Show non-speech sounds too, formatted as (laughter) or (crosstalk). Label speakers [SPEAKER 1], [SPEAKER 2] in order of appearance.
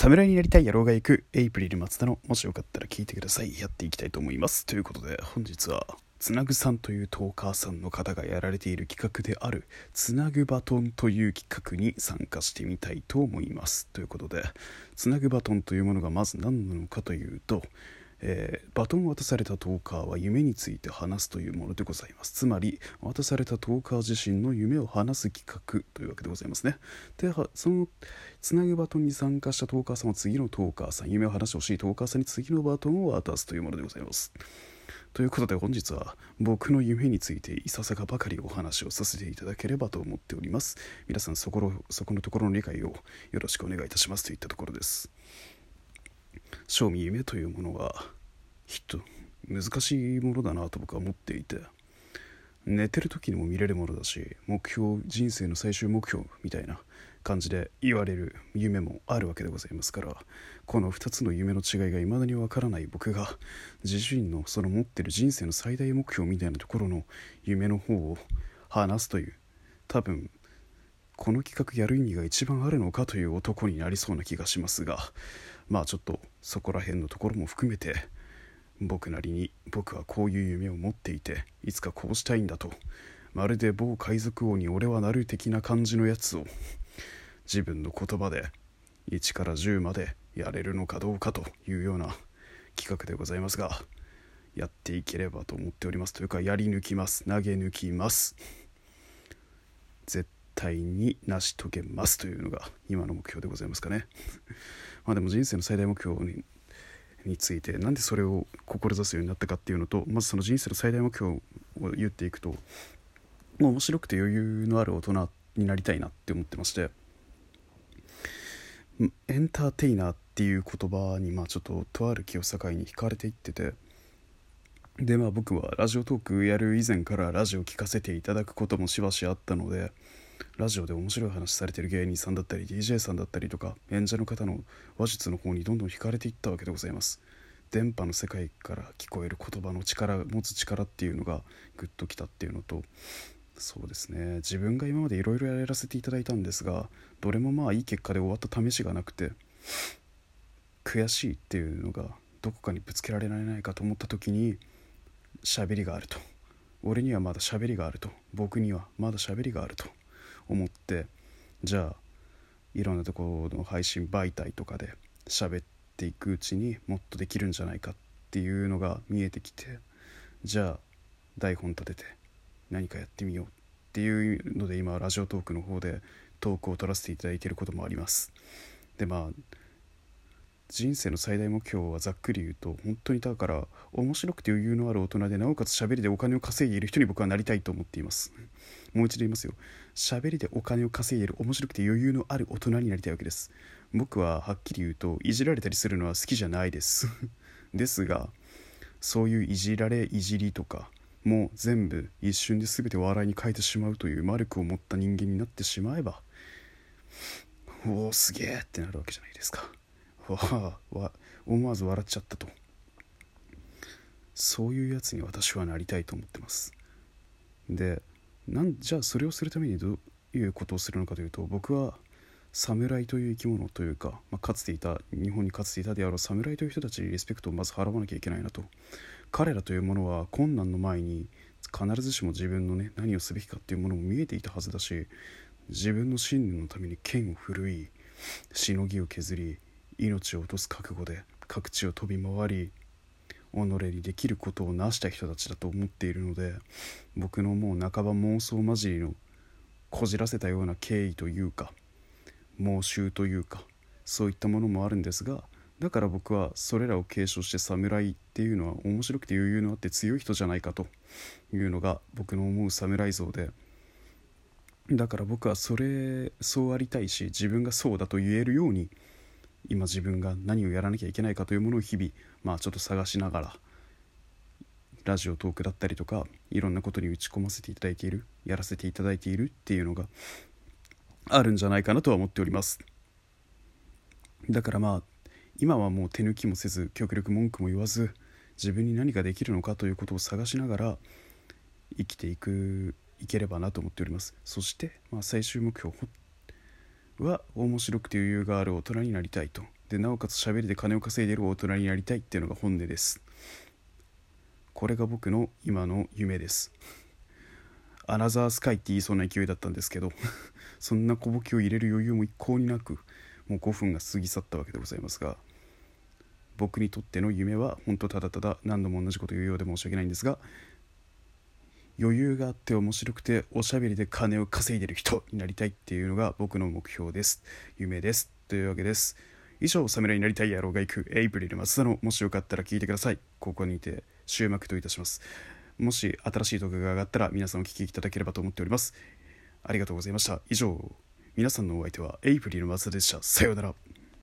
[SPEAKER 1] 侍になりたい野郎が行くエイプリル松田のもしよかったら聞いてください。やっていきたいと思います。ということで本日はつなぐさんというトーカーさんの方がやられている企画であるつなぐバトンという企画に参加してみたいと思います。ということでつなぐバトンというものがまず何なのかというとえー、バトンを渡されたトーカーは夢について話すというものでございます。つまり渡されたトーカー自身の夢を話す企画というわけでございますね。でそのつなぐバトンに参加したトーカーさんは次のトーカーさん夢を話してほしいトーカーさんに次のバトンを渡すというものでございます。ということで本日は僕の夢についていささかばかりお話をさせていただければと思っております。皆さんそこそこのところの理解をよろしくお願いいたしますといったところです。賞味夢というものはきっと難しいものだなと僕は思っていて寝てる時にも見れるものだし目標人生の最終目標みたいな感じで言われる夢もあるわけでございますからこの2つの夢の違いが未だにわからない僕が自身のその持ってる人生の最大目標みたいなところの夢の方を話すという多分この企画やる意味が一番あるのかという男になりそうな気がしますがまあちょっとそこら辺のところも含めて僕なりに僕はこういう夢を持っていていつかこうしたいんだと。まるで某海賊王に俺はなる的な感じのやつを自分の言葉で1から10までやれるのかどうかというような企画でございますがやっていければと思っております。というかやり抜きます。投げ抜きます。絶対に成し遂げます。というのが今の目標でございますかね。まあでも人生の最大目標にについてなんでそれを志すようになったかっていうのとまずその人生の最大目標を言っていくともう面白くて余裕のある大人になりたいなって思ってましてエンターテイナーっていう言葉にまあちょっととある気を境に惹かれていっててでまあ僕はラジオトークやる以前からラジオ聞かせていただくこともしばしあったのでラジオで面白い話されてる芸人さんだったり DJ さんだったりとか演者の方の話術の方にどんどん惹かれていったわけでございます。電波の世界から聞こえる言葉の力持つ力っていうのがグッときたっていうのとそうですね。自分が今までいろいろやらせていただいたんですがどれもまあいい結果で終わった試しがなくて悔しいっていうのがどこかにぶつけられないかと思った時に喋りがあると。俺にはまだ喋りがあると。僕にはまだ喋りがあると。思ってじゃあいろんなところの配信媒体とかで喋っていくうちにもっとできるんじゃないかっていうのが見えてきてじゃあ台本立てて何かやってみようっていうので今ラジオトークの方でトークを取らせていただいていることもあります。でまあ人生の最大目標はざっくり言うと本当にだから面白くて余裕のある大人でなおかつ喋りでお金を稼いでいる人に僕はなりたいと思っています。もう一度言いますよ。喋りでお金を稼いでる面白くて余裕のある大人になりたいわけです。僕ははっきり言うといじられたりするのは好きじゃないです。(laughs) ですがそういういじられいじりとかもう全部一瞬で全て笑いに変えてしまうという魔力を持った人間になってしまえばおおすげえってなるわけじゃないですか。(laughs) わわ思わず笑っちゃったと。そういうやつに私はなりたいと思ってます。でなんじゃあそれをするためにどういうことをするのかというと僕は侍という生き物というか、まあ、かつていた日本にかつていたであろう侍という人たちにリスペクトをまず払わなきゃいけないなと。彼らというものは困難の前に必ずしも自分のね何をすべきかっていうものも見えていたはずだし自分の信念のために剣を振るいしのぎを削り命を落とす覚悟で各地を飛び回り己にできることを成した人たちだと思っているので僕のもう半ば妄想交じりのこじらせたような経緯というか妄執というかそういったものもあるんですがだから僕はそれらを継承して侍っていうのは面白くて余裕のあって強い人じゃないかというのが僕の思う侍像でだから僕はそれそうありたいし自分がそうだと言えるように今自分が何をやらなきゃいけないかというものを日々まあちょっと探しながらラジオトークだったりとかいろんなことに打ち込ませていただいているやらせていただいているっていうのがあるんじゃないかなとは思っております。だからまあ今はもう手抜きもせず極力文句も言わず自分に何ができるのかということを探しながら生きていくいければなと思っております。そして、まあ、最終目標は面白くて余裕がある大人になりたいと。でなおかつ喋りで金を稼いでる大人になりたいっていうのが本音です。これが僕の今の夢です。アナザースカイって言いそうな勢いだったんですけど (laughs) そんな小ボケを入れる余裕も一向になくもう5分が過ぎ去ったわけでございますが僕にとっての夢は本当ただただ何度も同じこと言うようで申し訳ないんですが余裕があって面白くておしゃべりで金を稼いでる人になりたいっていうのが僕の目標です。夢です。というわけです。以上侍になりたい野郎が行くエイプリル松田のもしよかったら聞いてください。ここにいて終幕といたします。もし新しい動画が上がったら皆さんお聞きいただければと思っております。ありがとうございました。以上皆さんのお相手はエイプリル松田でした。さようなら。